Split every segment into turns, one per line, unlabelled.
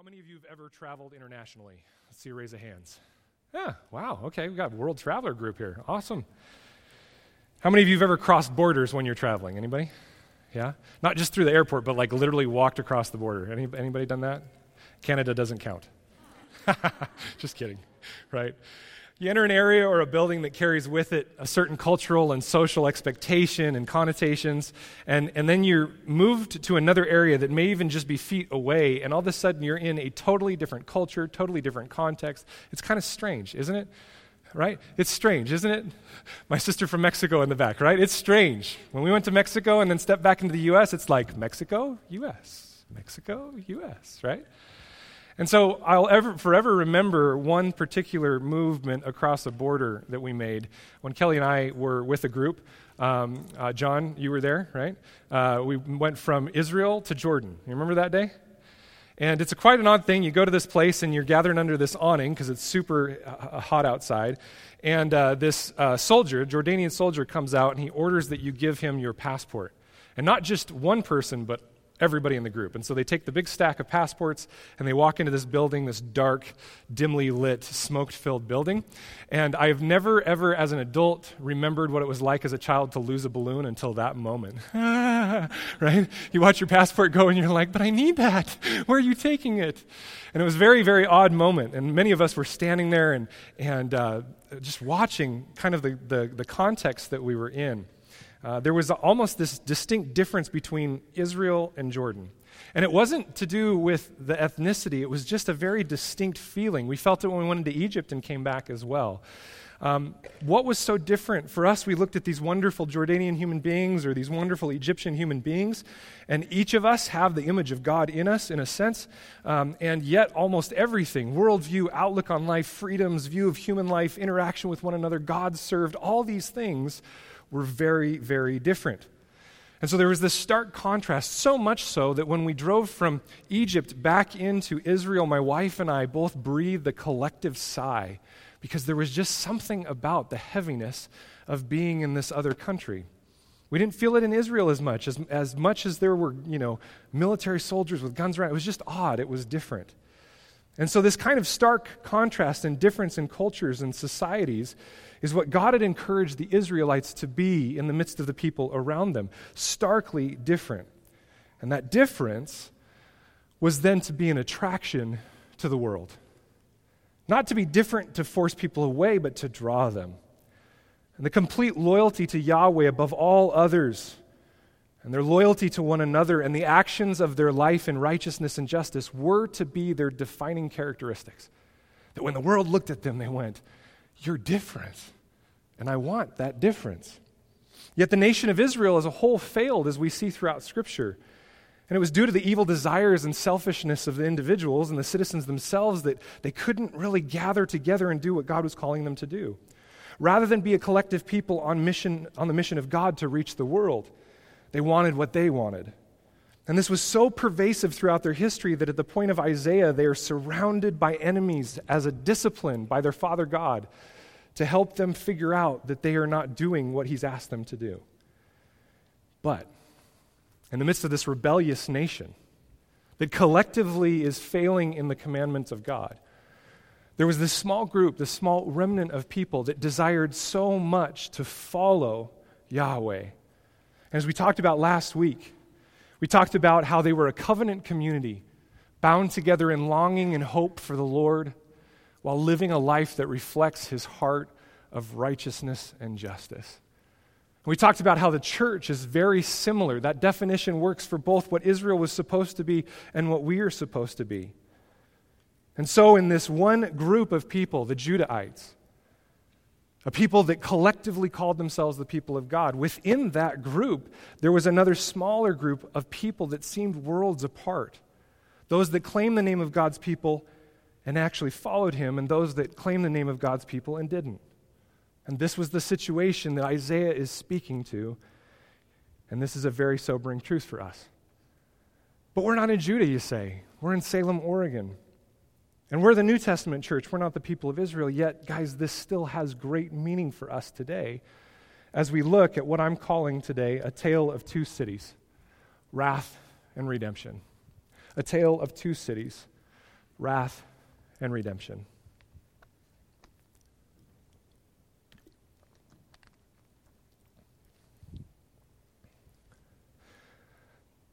How many of you have ever traveled internationally? Let's see a raise of hands. Yeah, wow, okay, we've got a world traveler group here. Awesome. How many of you have ever crossed borders when you're traveling? Anybody? Yeah? Not just through the airport, but like literally walked across the border. Any, anybody done that? Canada doesn't count. just kidding, right? You enter an area or a building that carries with it a certain cultural and social expectation and connotations, and, and then you're moved to another area that may even just be feet away, and all of a sudden you're in a totally different culture, totally different context. It's kind of strange, isn't it? Right? It's strange, isn't it? My sister from Mexico in the back, right? It's strange. When we went to Mexico and then stepped back into the U.S., it's like Mexico, U.S., Mexico, U.S., right? And so I'll ever, forever remember one particular movement across a border that we made when Kelly and I were with a group. Um, uh, John, you were there, right? Uh, we went from Israel to Jordan. You remember that day? And it's quite an odd thing. You go to this place and you're gathering under this awning because it's super uh, hot outside. And uh, this uh, soldier, Jordanian soldier, comes out and he orders that you give him your passport. And not just one person, but everybody in the group. And so they take the big stack of passports and they walk into this building, this dark, dimly lit, smoke filled building. And I've never, ever, as an adult, remembered what it was like as a child to lose a balloon until that moment. right? You watch your passport go and you're like, but I need that. Where are you taking it? And it was a very, very odd moment. And many of us were standing there and, and uh, just watching kind of the, the, the context that we were in. Uh, there was almost this distinct difference between Israel and Jordan. And it wasn't to do with the ethnicity, it was just a very distinct feeling. We felt it when we went into Egypt and came back as well. Um, what was so different? For us, we looked at these wonderful Jordanian human beings or these wonderful Egyptian human beings, and each of us have the image of God in us, in a sense, um, and yet almost everything worldview, outlook on life, freedoms, view of human life, interaction with one another, God served, all these things were very, very different. And so there was this stark contrast, so much so that when we drove from Egypt back into Israel, my wife and I both breathed a collective sigh because there was just something about the heaviness of being in this other country. We didn't feel it in Israel as much, as, as much as there were, you know, military soldiers with guns around. It was just odd. It was different. And so this kind of stark contrast and difference in cultures and societies is what God had encouraged the Israelites to be in the midst of the people around them starkly different. And that difference was then to be an attraction to the world. Not to be different to force people away, but to draw them. And the complete loyalty to Yahweh above all others, and their loyalty to one another, and the actions of their life in righteousness and justice were to be their defining characteristics. That when the world looked at them, they went, you're different. And I want that difference. Yet the nation of Israel as a whole failed, as we see throughout Scripture. And it was due to the evil desires and selfishness of the individuals and the citizens themselves that they couldn't really gather together and do what God was calling them to do. Rather than be a collective people on, mission, on the mission of God to reach the world, they wanted what they wanted. And this was so pervasive throughout their history that at the point of Isaiah, they are surrounded by enemies as a discipline by their Father God to help them figure out that they are not doing what He's asked them to do. But in the midst of this rebellious nation that collectively is failing in the commandments of God, there was this small group, this small remnant of people that desired so much to follow Yahweh. And as we talked about last week, we talked about how they were a covenant community bound together in longing and hope for the Lord while living a life that reflects his heart of righteousness and justice. We talked about how the church is very similar. That definition works for both what Israel was supposed to be and what we are supposed to be. And so, in this one group of people, the Judahites, a people that collectively called themselves the people of God. Within that group, there was another smaller group of people that seemed worlds apart. Those that claimed the name of God's people and actually followed him, and those that claimed the name of God's people and didn't. And this was the situation that Isaiah is speaking to. And this is a very sobering truth for us. But we're not in Judah, you say. We're in Salem, Oregon. And we're the New Testament church. We're not the people of Israel. Yet, guys, this still has great meaning for us today as we look at what I'm calling today a tale of two cities wrath and redemption. A tale of two cities wrath, and redemption.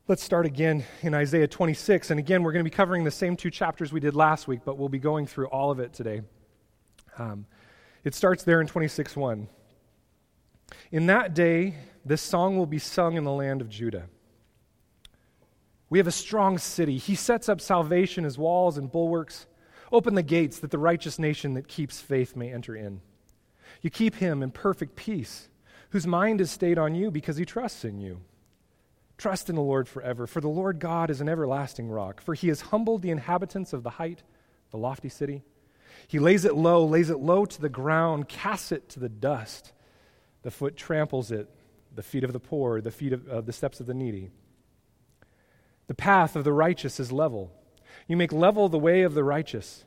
Let's start again in Isaiah 26. And again, we're going to be covering the same two chapters we did last week, but we'll be going through all of it today. Um, it starts there in 26 1. In that day, this song will be sung in the land of Judah. We have a strong city. He sets up salvation as walls and bulwarks. Open the gates that the righteous nation that keeps faith may enter in. You keep him in perfect peace, whose mind is stayed on you because he trusts in you. Trust in the Lord forever, for the Lord God is an everlasting rock, for he has humbled the inhabitants of the height, the lofty city. He lays it low, lays it low to the ground, casts it to the dust. The foot tramples it, the feet of the poor, the feet of uh, the steps of the needy. The path of the righteous is level. You make level the way of the righteous.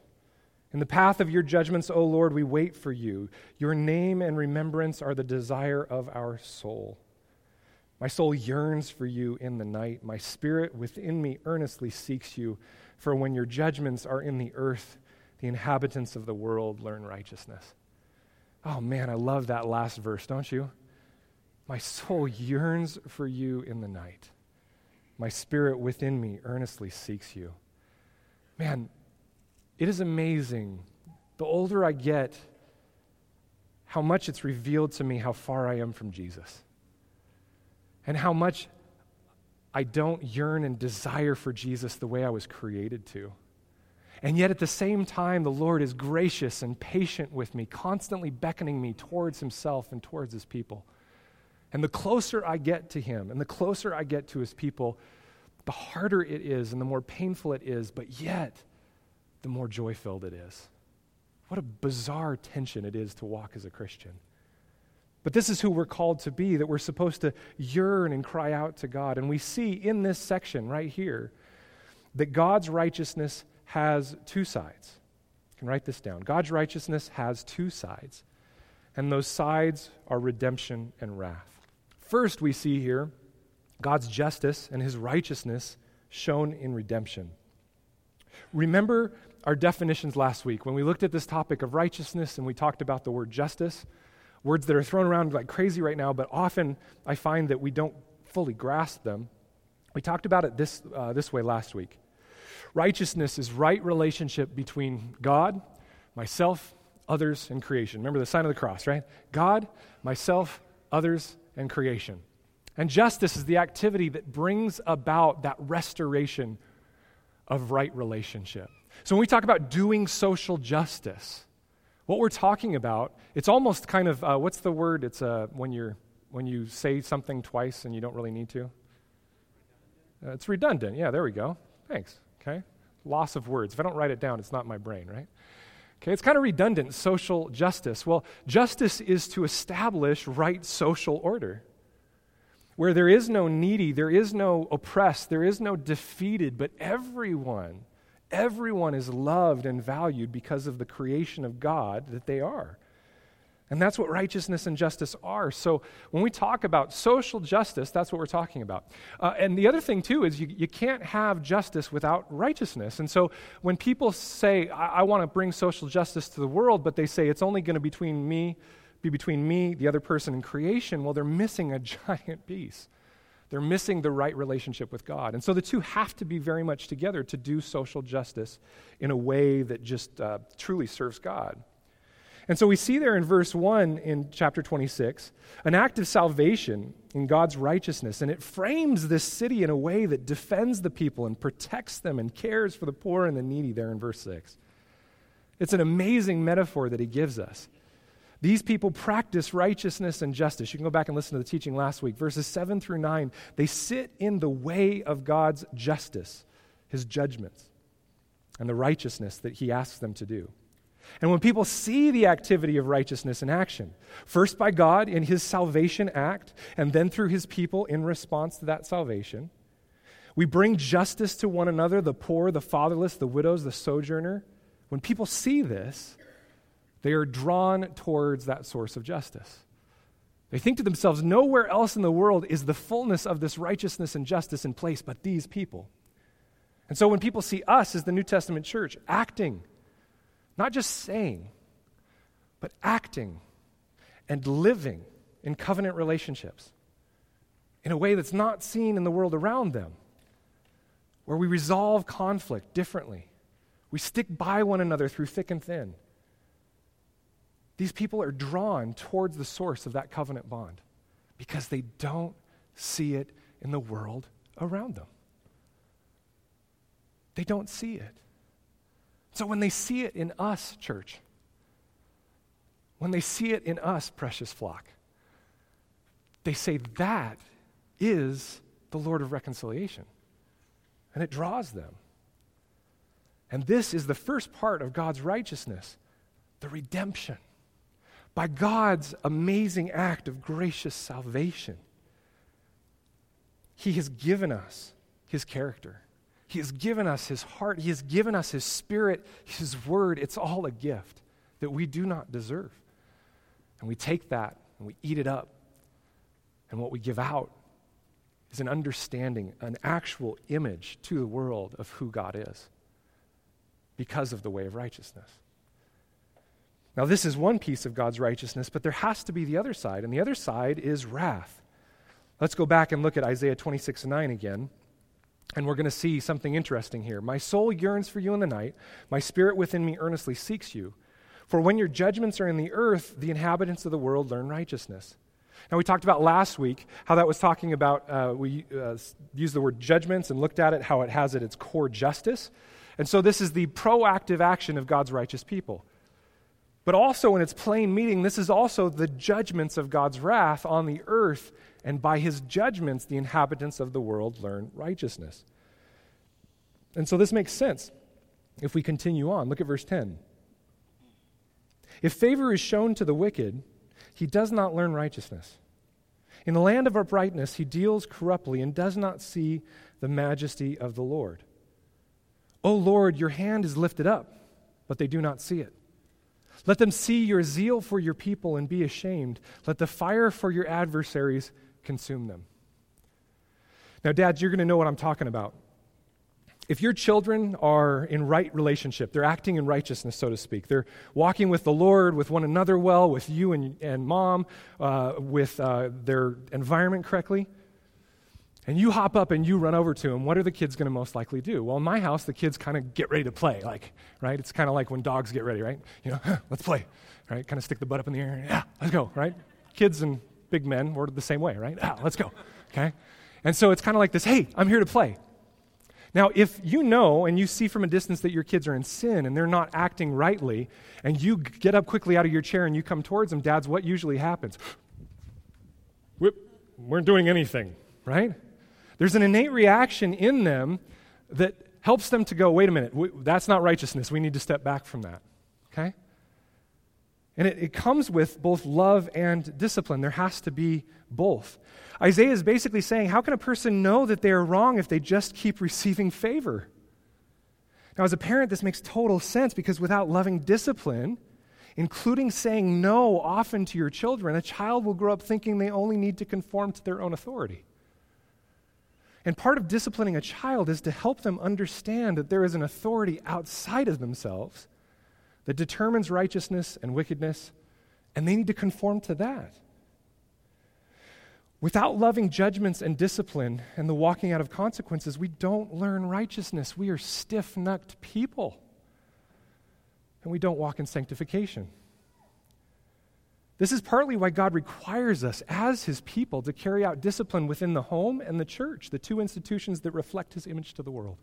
In the path of your judgments, O Lord, we wait for you. Your name and remembrance are the desire of our soul. My soul yearns for you in the night. My spirit within me earnestly seeks you. For when your judgments are in the earth, the inhabitants of the world learn righteousness. Oh man, I love that last verse, don't you? My soul yearns for you in the night. My spirit within me earnestly seeks you. Man, it is amazing. The older I get, how much it's revealed to me how far I am from Jesus and how much I don't yearn and desire for Jesus the way I was created to. And yet, at the same time, the Lord is gracious and patient with me, constantly beckoning me towards Himself and towards His people. And the closer I get to Him and the closer I get to His people, the harder it is and the more painful it is, but yet, the more joy filled it is. What a bizarre tension it is to walk as a Christian. But this is who we're called to be, that we're supposed to yearn and cry out to God. And we see in this section right here that God's righteousness has two sides. You can write this down. God's righteousness has two sides, and those sides are redemption and wrath. First, we see here God's justice and his righteousness shown in redemption. Remember our definitions last week when we looked at this topic of righteousness and we talked about the word justice? Words that are thrown around like crazy right now, but often I find that we don't fully grasp them. We talked about it this, uh, this way last week. Righteousness is right relationship between God, myself, others, and creation. Remember the sign of the cross, right? God, myself, others, and creation. And justice is the activity that brings about that restoration of right relationship. So when we talk about doing social justice, what we're talking about, it's almost kind of uh, what's the word? It's uh, when you're when you say something twice and you don't really need to. Uh, it's redundant. Yeah, there we go. Thanks. Okay. Loss of words. If I don't write it down, it's not my brain, right? Okay, it's kind of redundant, social justice. Well, justice is to establish right social order. Where there is no needy, there is no oppressed, there is no defeated, but everyone Everyone is loved and valued because of the creation of God that they are. And that's what righteousness and justice are. So when we talk about social justice, that's what we're talking about. Uh, and the other thing, too, is you, you can't have justice without righteousness. And so when people say, I, I want to bring social justice to the world, but they say it's only going to between me, be between me, the other person, and creation, well, they're missing a giant piece. They're missing the right relationship with God. And so the two have to be very much together to do social justice in a way that just uh, truly serves God. And so we see there in verse 1 in chapter 26 an act of salvation in God's righteousness. And it frames this city in a way that defends the people and protects them and cares for the poor and the needy there in verse 6. It's an amazing metaphor that he gives us. These people practice righteousness and justice. You can go back and listen to the teaching last week. Verses 7 through 9, they sit in the way of God's justice, his judgments, and the righteousness that he asks them to do. And when people see the activity of righteousness in action, first by God in his salvation act, and then through his people in response to that salvation, we bring justice to one another the poor, the fatherless, the widows, the sojourner. When people see this, they are drawn towards that source of justice. They think to themselves, nowhere else in the world is the fullness of this righteousness and justice in place but these people. And so when people see us as the New Testament church acting, not just saying, but acting and living in covenant relationships in a way that's not seen in the world around them, where we resolve conflict differently, we stick by one another through thick and thin. These people are drawn towards the source of that covenant bond because they don't see it in the world around them. They don't see it. So when they see it in us, church, when they see it in us, precious flock, they say that is the Lord of reconciliation. And it draws them. And this is the first part of God's righteousness the redemption. By God's amazing act of gracious salvation, He has given us His character. He has given us His heart. He has given us His Spirit, His Word. It's all a gift that we do not deserve. And we take that and we eat it up. And what we give out is an understanding, an actual image to the world of who God is because of the way of righteousness. Now, this is one piece of God's righteousness, but there has to be the other side, and the other side is wrath. Let's go back and look at Isaiah 26 9 again. And we're going to see something interesting here. My soul yearns for you in the night. My spirit within me earnestly seeks you. For when your judgments are in the earth, the inhabitants of the world learn righteousness. Now, we talked about last week how that was talking about, uh, we uh, used the word judgments and looked at it, how it has at its core justice. And so, this is the proactive action of God's righteous people. But also, in its plain meaning, this is also the judgments of God's wrath on the earth, and by his judgments, the inhabitants of the world learn righteousness. And so, this makes sense if we continue on. Look at verse 10. If favor is shown to the wicked, he does not learn righteousness. In the land of uprightness, he deals corruptly and does not see the majesty of the Lord. O Lord, your hand is lifted up, but they do not see it. Let them see your zeal for your people and be ashamed. Let the fire for your adversaries consume them. Now, dads, you're going to know what I'm talking about if your children are in right relationship, they're acting in righteousness, so to speak, they're walking with the Lord, with one another well, with you and, and mom, uh, with uh, their environment correctly, and you hop up and you run over to them, what are the kids going to most likely do? Well, in my house, the kids kind of get ready to play, like, right? It's kind of like when dogs get ready, right? You know, let's play, right? Kind of stick the butt up in the air, yeah, let's go, right? Kids and big men were the same way, right? Yeah, let's go, okay? And so it's kind of like this hey, I'm here to play. Now, if you know and you see from a distance that your kids are in sin and they're not acting rightly, and you get up quickly out of your chair and you come towards them, dads, what usually happens? We weren't doing anything, right? There's an innate reaction in them that helps them to go, wait a minute, that's not righteousness. We need to step back from that, okay? And it, it comes with both love and discipline. There has to be both. Isaiah is basically saying, how can a person know that they are wrong if they just keep receiving favor? Now, as a parent, this makes total sense because without loving discipline, including saying no often to your children, a child will grow up thinking they only need to conform to their own authority. And part of disciplining a child is to help them understand that there is an authority outside of themselves that determines righteousness and wickedness, and they need to conform to that. Without loving judgments and discipline and the walking out of consequences, we don't learn righteousness. We are stiff necked people. And we don't walk in sanctification. This is partly why God requires us as his people to carry out discipline within the home and the church, the two institutions that reflect his image to the world.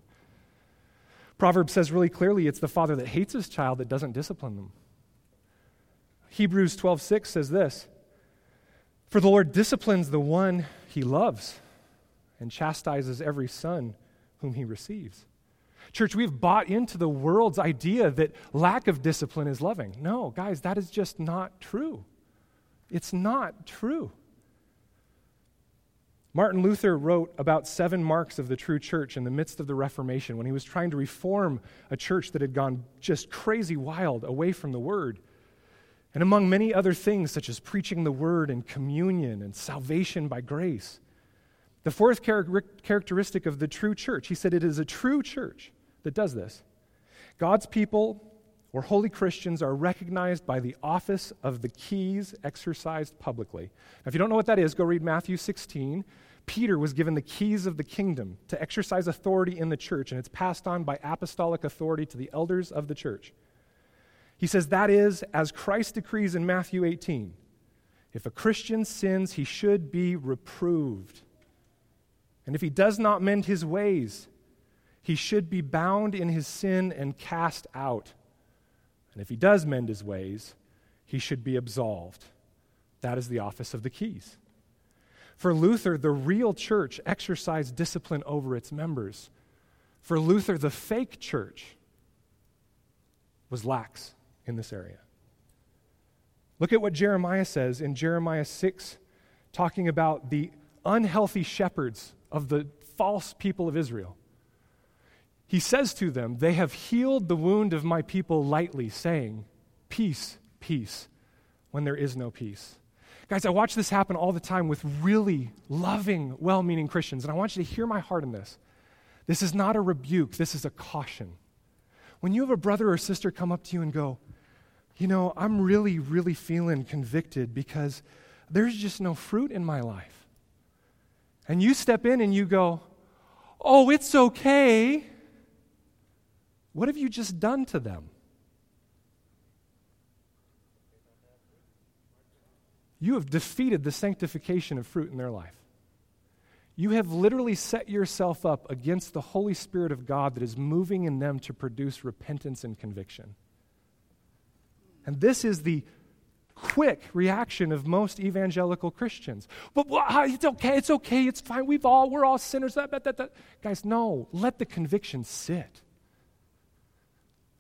Proverbs says really clearly it's the father that hates his child that doesn't discipline them. Hebrews 12:6 says this, for the Lord disciplines the one he loves and chastises every son whom he receives. Church, we've bought into the world's idea that lack of discipline is loving. No, guys, that is just not true. It's not true. Martin Luther wrote about seven marks of the true church in the midst of the Reformation when he was trying to reform a church that had gone just crazy wild away from the Word. And among many other things, such as preaching the word and communion and salvation by grace, The fourth char- characteristic of the true church, he said it is a true church that does this. God's people or holy Christians are recognized by the office of the keys exercised publicly. Now, if you don't know what that is, go read Matthew 16. Peter was given the keys of the kingdom to exercise authority in the church, and it's passed on by apostolic authority to the elders of the church. He says that is, as Christ decrees in Matthew 18, if a Christian sins, he should be reproved. And if he does not mend his ways, he should be bound in his sin and cast out. And if he does mend his ways, he should be absolved. That is the office of the keys. For Luther, the real church exercised discipline over its members. For Luther, the fake church was lax in this area. Look at what Jeremiah says in Jeremiah 6, talking about the unhealthy shepherds of the false people of Israel. He says to them, They have healed the wound of my people lightly, saying, Peace, peace, when there is no peace. Guys, I watch this happen all the time with really loving, well meaning Christians, and I want you to hear my heart in this. This is not a rebuke, this is a caution. When you have a brother or sister come up to you and go, You know, I'm really, really feeling convicted because there's just no fruit in my life. And you step in and you go, Oh, it's okay. What have you just done to them? You have defeated the sanctification of fruit in their life. You have literally set yourself up against the Holy Spirit of God that is moving in them to produce repentance and conviction. And this is the quick reaction of most evangelical Christians. But well, ah, it's okay, it's okay, it's fine. We've all we're all sinners. That, that, that. Guys, no, let the conviction sit.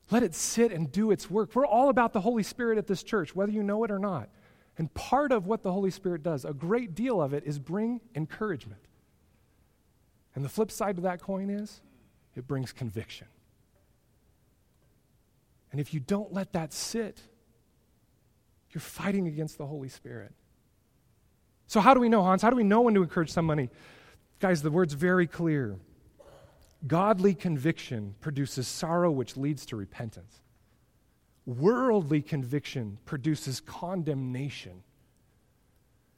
Let it sit and do its work. We're all about the Holy Spirit at this church, whether you know it or not. And part of what the Holy Spirit does, a great deal of it, is bring encouragement. And the flip side of that coin is it brings conviction. And if you don't let that sit, you're fighting against the Holy Spirit. So, how do we know, Hans? How do we know when to encourage somebody? Guys, the word's very clear. Godly conviction produces sorrow, which leads to repentance. Worldly conviction produces condemnation.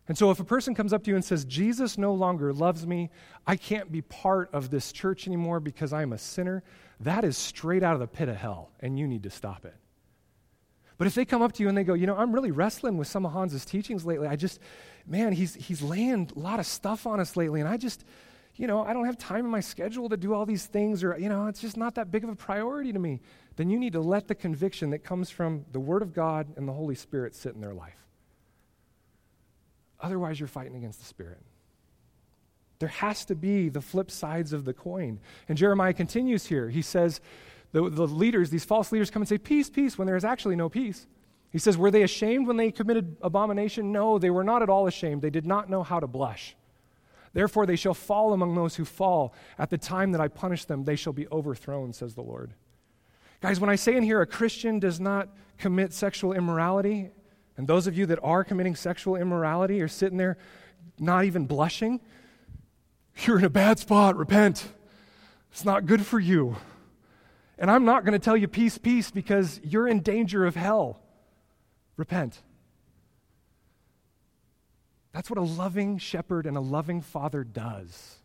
And so, if a person comes up to you and says, Jesus no longer loves me, I can't be part of this church anymore because I'm a sinner, that is straight out of the pit of hell, and you need to stop it. But if they come up to you and they go, you know, I'm really wrestling with some of Hans's teachings lately. I just, man, he's, he's laying a lot of stuff on us lately, and I just, you know, I don't have time in my schedule to do all these things, or, you know, it's just not that big of a priority to me. Then you need to let the conviction that comes from the Word of God and the Holy Spirit sit in their life. Otherwise, you're fighting against the Spirit. There has to be the flip sides of the coin. And Jeremiah continues here. He says, the, the leaders, these false leaders, come and say, Peace, peace, when there is actually no peace. He says, Were they ashamed when they committed abomination? No, they were not at all ashamed. They did not know how to blush. Therefore, they shall fall among those who fall. At the time that I punish them, they shall be overthrown, says the Lord. Guys, when I say in here a Christian does not commit sexual immorality, and those of you that are committing sexual immorality are sitting there not even blushing, you're in a bad spot. Repent. It's not good for you. And I'm not going to tell you peace, peace, because you're in danger of hell. Repent. That's what a loving shepherd and a loving father does.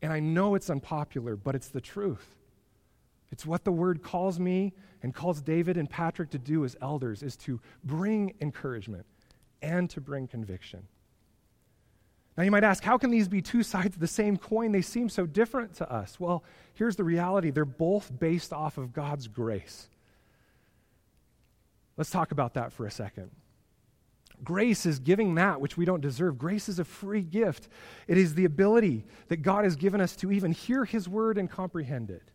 And I know it's unpopular, but it's the truth. It's what the word calls me and calls David and Patrick to do as elders is to bring encouragement and to bring conviction. Now, you might ask, how can these be two sides of the same coin? They seem so different to us. Well, here's the reality they're both based off of God's grace. Let's talk about that for a second. Grace is giving that which we don't deserve. Grace is a free gift. It is the ability that God has given us to even hear His word and comprehend it.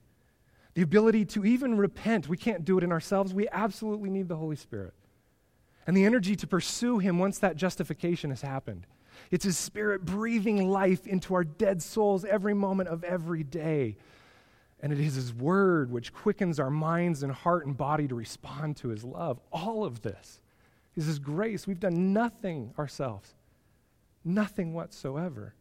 The ability to even repent. We can't do it in ourselves. We absolutely need the Holy Spirit. And the energy to pursue Him once that justification has happened. It's His Spirit breathing life into our dead souls every moment of every day. And it is His Word which quickens our minds and heart and body to respond to His love. All of this is His grace. We've done nothing ourselves, nothing whatsoever.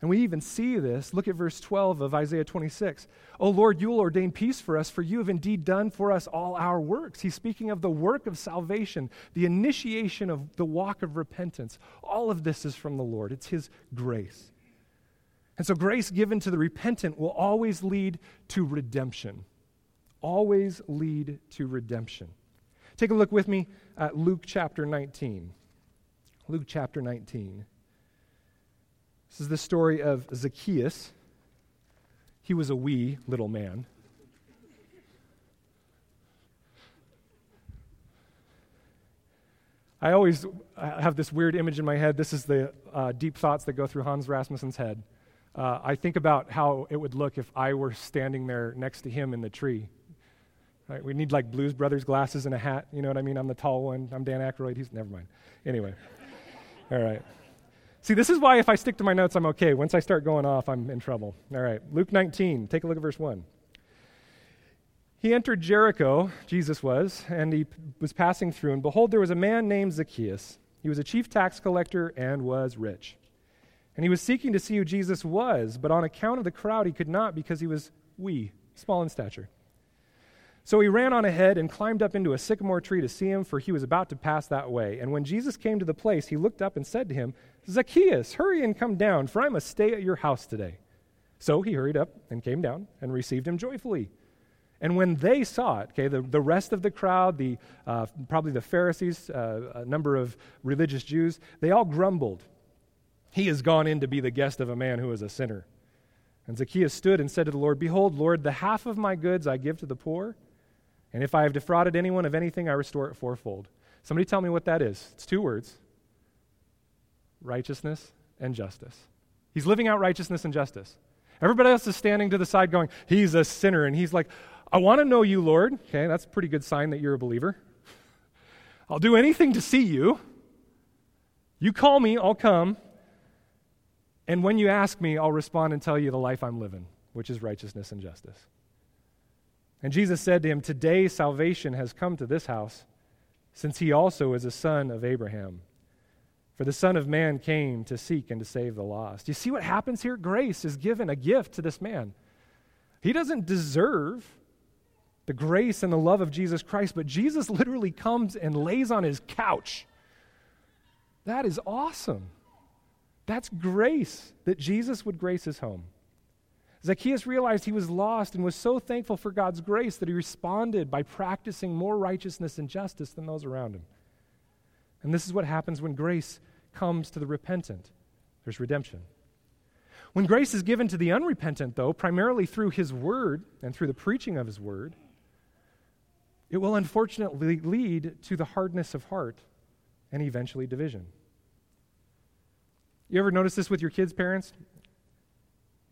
And we even see this. Look at verse 12 of Isaiah 26. O Lord, you will ordain peace for us, for you have indeed done for us all our works. He's speaking of the work of salvation, the initiation of the walk of repentance. All of this is from the Lord, it's His grace. And so, grace given to the repentant will always lead to redemption. Always lead to redemption. Take a look with me at Luke chapter 19. Luke chapter 19. This is the story of Zacchaeus. He was a wee little man. I always have this weird image in my head. This is the uh, deep thoughts that go through Hans Rasmussen's head. Uh, I think about how it would look if I were standing there next to him in the tree. Right? We need like Blues Brothers glasses and a hat. You know what I mean? I'm the tall one. I'm Dan Aykroyd. He's never mind. Anyway, all right. See, this is why if I stick to my notes, I'm okay. Once I start going off, I'm in trouble. All right, Luke 19, take a look at verse 1. He entered Jericho, Jesus was, and he was passing through, and behold, there was a man named Zacchaeus. He was a chief tax collector and was rich. And he was seeking to see who Jesus was, but on account of the crowd, he could not because he was wee, small in stature. So he ran on ahead and climbed up into a sycamore tree to see him, for he was about to pass that way. And when Jesus came to the place, he looked up and said to him, Zacchaeus, hurry and come down, for I must stay at your house today. So he hurried up and came down and received him joyfully. And when they saw it, okay, the, the rest of the crowd, the, uh, probably the Pharisees, uh, a number of religious Jews, they all grumbled. He has gone in to be the guest of a man who is a sinner. And Zacchaeus stood and said to the Lord, Behold, Lord, the half of my goods I give to the poor. And if I have defrauded anyone of anything, I restore it fourfold. Somebody tell me what that is. It's two words righteousness and justice. He's living out righteousness and justice. Everybody else is standing to the side going, He's a sinner. And he's like, I want to know you, Lord. Okay, that's a pretty good sign that you're a believer. I'll do anything to see you. You call me, I'll come. And when you ask me, I'll respond and tell you the life I'm living, which is righteousness and justice. And Jesus said to him, Today salvation has come to this house, since he also is a son of Abraham. For the Son of Man came to seek and to save the lost. You see what happens here? Grace is given a gift to this man. He doesn't deserve the grace and the love of Jesus Christ, but Jesus literally comes and lays on his couch. That is awesome. That's grace that Jesus would grace his home. Zacchaeus realized he was lost and was so thankful for God's grace that he responded by practicing more righteousness and justice than those around him. And this is what happens when grace comes to the repentant there's redemption. When grace is given to the unrepentant, though, primarily through his word and through the preaching of his word, it will unfortunately lead to the hardness of heart and eventually division. You ever notice this with your kids' parents?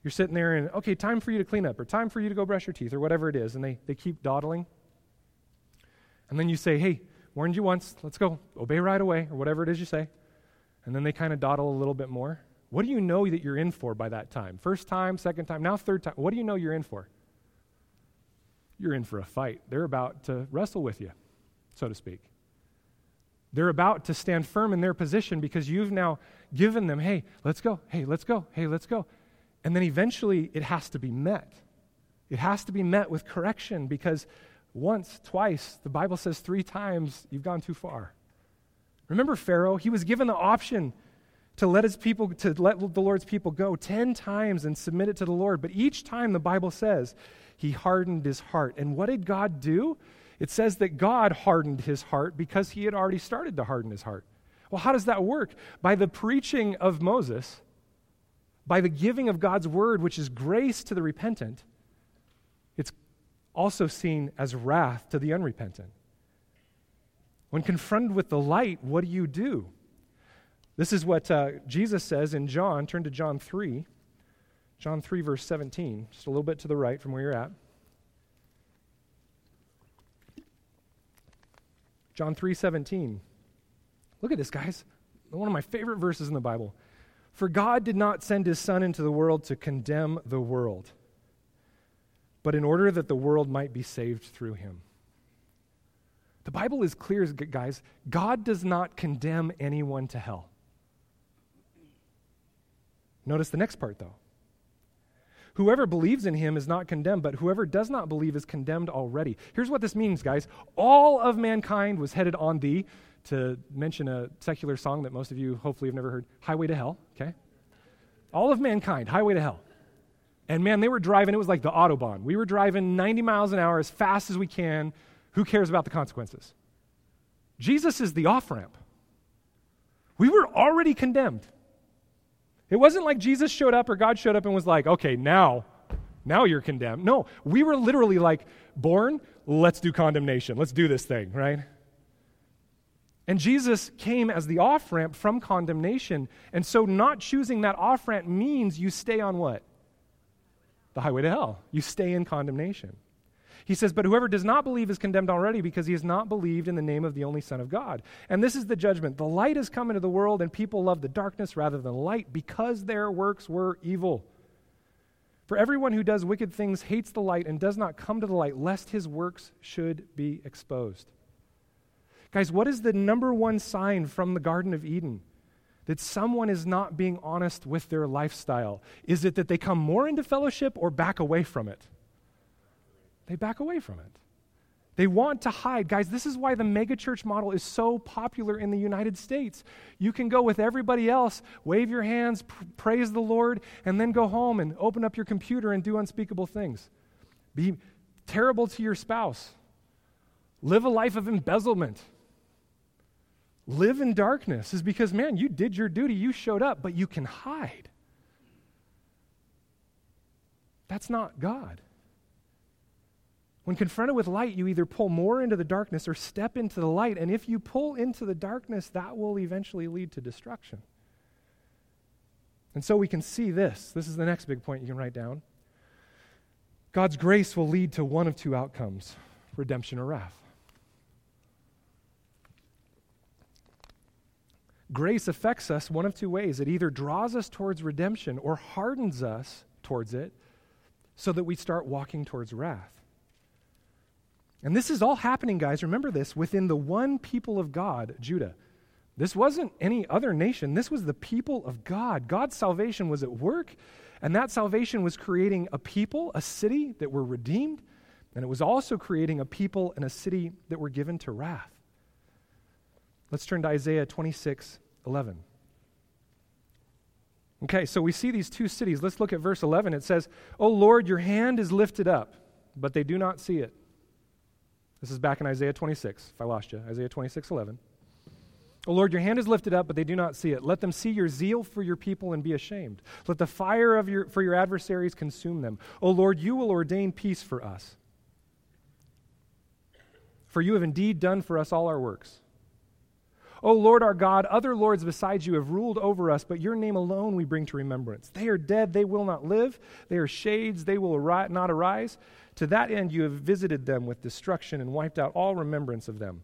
You're sitting there and, okay, time for you to clean up, or time for you to go brush your teeth, or whatever it is, and they, they keep dawdling. And then you say, hey, warned you once, let's go, obey right away, or whatever it is you say. And then they kind of dawdle a little bit more. What do you know that you're in for by that time? First time, second time, now third time. What do you know you're in for? You're in for a fight. They're about to wrestle with you, so to speak. They're about to stand firm in their position because you've now given them, hey, let's go, hey, let's go, hey, let's go. And then eventually it has to be met. It has to be met with correction because once, twice, the Bible says three times, you've gone too far. Remember Pharaoh? He was given the option to let his people to let the Lord's people go 10 times and submit it to the Lord, but each time the Bible says he hardened his heart. And what did God do? It says that God hardened his heart because he had already started to harden his heart. Well, how does that work? By the preaching of Moses, by the giving of God's word, which is grace to the repentant, it's also seen as wrath to the unrepentant. When confronted with the light, what do you do? This is what uh, Jesus says in John. Turn to John 3. John 3, verse 17, just a little bit to the right from where you're at. John 3, 17. Look at this, guys. One of my favorite verses in the Bible. For God did not send his Son into the world to condemn the world, but in order that the world might be saved through him. The Bible is clear, guys. God does not condemn anyone to hell. Notice the next part, though. Whoever believes in him is not condemned, but whoever does not believe is condemned already. Here's what this means, guys. All of mankind was headed on the, to mention a secular song that most of you hopefully have never heard, Highway to Hell, okay? All of mankind, Highway to Hell. And man, they were driving, it was like the Autobahn. We were driving 90 miles an hour as fast as we can. Who cares about the consequences? Jesus is the off ramp. We were already condemned. It wasn't like Jesus showed up or God showed up and was like, okay, now, now you're condemned. No, we were literally like, born, let's do condemnation. Let's do this thing, right? And Jesus came as the off ramp from condemnation. And so not choosing that off ramp means you stay on what? The highway to hell. You stay in condemnation. He says, But whoever does not believe is condemned already because he has not believed in the name of the only Son of God. And this is the judgment. The light has come into the world, and people love the darkness rather than light because their works were evil. For everyone who does wicked things hates the light and does not come to the light, lest his works should be exposed. Guys, what is the number one sign from the Garden of Eden? That someone is not being honest with their lifestyle? Is it that they come more into fellowship or back away from it? they back away from it. They want to hide. Guys, this is why the megachurch model is so popular in the United States. You can go with everybody else, wave your hands, pr- praise the Lord, and then go home and open up your computer and do unspeakable things. Be terrible to your spouse. Live a life of embezzlement. Live in darkness is because, man, you did your duty, you showed up, but you can hide. That's not God. When confronted with light, you either pull more into the darkness or step into the light. And if you pull into the darkness, that will eventually lead to destruction. And so we can see this. This is the next big point you can write down. God's grace will lead to one of two outcomes redemption or wrath. Grace affects us one of two ways. It either draws us towards redemption or hardens us towards it so that we start walking towards wrath. And this is all happening, guys, remember this, within the one people of God, Judah. This wasn't any other nation. This was the people of God. God's salvation was at work, and that salvation was creating a people, a city that were redeemed, and it was also creating a people and a city that were given to wrath. Let's turn to Isaiah 26 11. Okay, so we see these two cities. Let's look at verse 11. It says, O Lord, your hand is lifted up, but they do not see it. This is back in Isaiah 26, if I lost you. Isaiah 26, 11. O Lord, your hand is lifted up, but they do not see it. Let them see your zeal for your people and be ashamed. Let the fire of your, for your adversaries consume them. O Lord, you will ordain peace for us. For you have indeed done for us all our works. O Lord our God, other lords besides you have ruled over us, but your name alone we bring to remembrance. They are dead, they will not live. They are shades, they will rot not arise. To that end, you have visited them with destruction and wiped out all remembrance of them.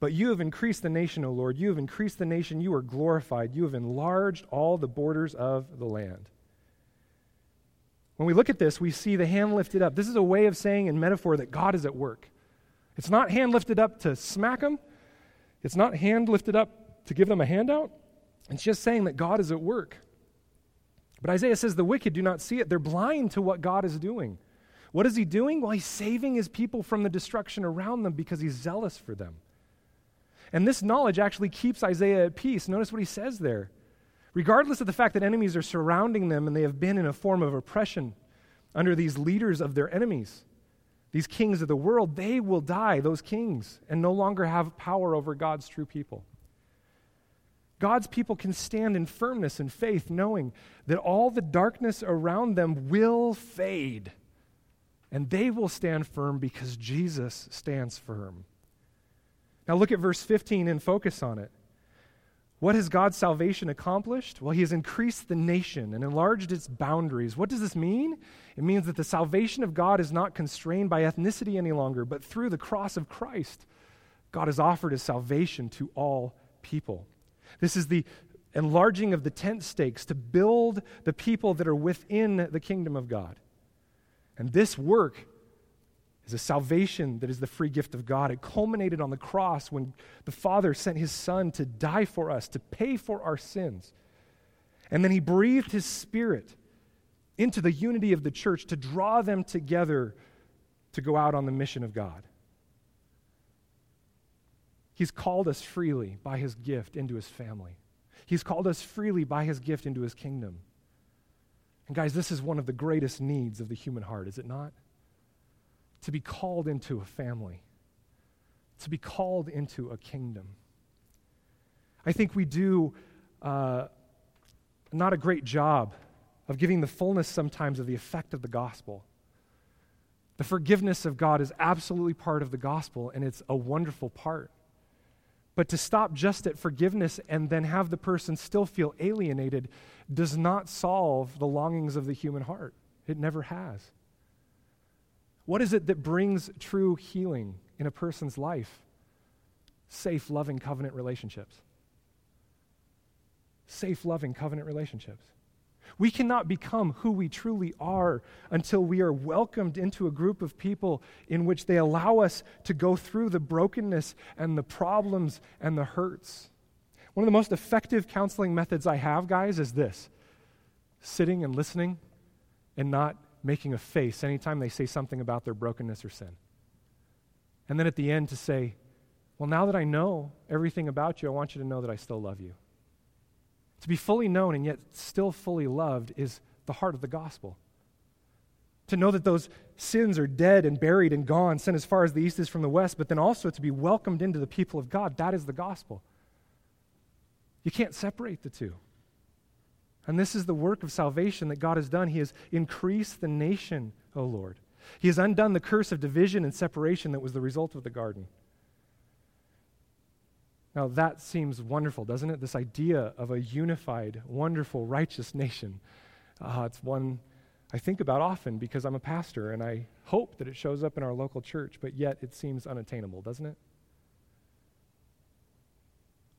But you have increased the nation, O Lord. You have increased the nation. You are glorified. You have enlarged all the borders of the land. When we look at this, we see the hand lifted up. This is a way of saying in metaphor that God is at work. It's not hand lifted up to smack them, it's not hand lifted up to give them a handout. It's just saying that God is at work. But Isaiah says the wicked do not see it, they're blind to what God is doing. What is he doing? Well, he's saving his people from the destruction around them because he's zealous for them. And this knowledge actually keeps Isaiah at peace. Notice what he says there. Regardless of the fact that enemies are surrounding them and they have been in a form of oppression under these leaders of their enemies, these kings of the world, they will die, those kings, and no longer have power over God's true people. God's people can stand in firmness and faith, knowing that all the darkness around them will fade and they will stand firm because Jesus stands firm. Now look at verse 15 and focus on it. What has God's salvation accomplished? Well, He has increased the nation and enlarged its boundaries. What does this mean? It means that the salvation of God is not constrained by ethnicity any longer, but through the cross of Christ, God has offered His salvation to all people. This is the enlarging of the tent stakes to build the people that are within the kingdom of God. And this work is a salvation that is the free gift of God. It culminated on the cross when the Father sent his Son to die for us, to pay for our sins. And then he breathed his spirit into the unity of the church to draw them together to go out on the mission of God. He's called us freely by his gift into his family. He's called us freely by his gift into his kingdom. And guys, this is one of the greatest needs of the human heart, is it not? To be called into a family, to be called into a kingdom. I think we do uh, not a great job of giving the fullness sometimes of the effect of the gospel. The forgiveness of God is absolutely part of the gospel, and it's a wonderful part. But to stop just at forgiveness and then have the person still feel alienated does not solve the longings of the human heart. It never has. What is it that brings true healing in a person's life? Safe, loving covenant relationships safe, loving covenant relationships. We cannot become who we truly are until we are welcomed into a group of people in which they allow us to go through the brokenness and the problems and the hurts. One of the most effective counseling methods I have, guys, is this sitting and listening and not making a face anytime they say something about their brokenness or sin. And then at the end to say, Well, now that I know everything about you, I want you to know that I still love you. To be fully known and yet still fully loved is the heart of the gospel. To know that those sins are dead and buried and gone, sent as far as the east is from the west, but then also to be welcomed into the people of God, that is the gospel. You can't separate the two. And this is the work of salvation that God has done. He has increased the nation, O Lord. He has undone the curse of division and separation that was the result of the garden. Now, that seems wonderful, doesn't it? This idea of a unified, wonderful, righteous nation. Uh, it's one I think about often because I'm a pastor and I hope that it shows up in our local church, but yet it seems unattainable, doesn't it?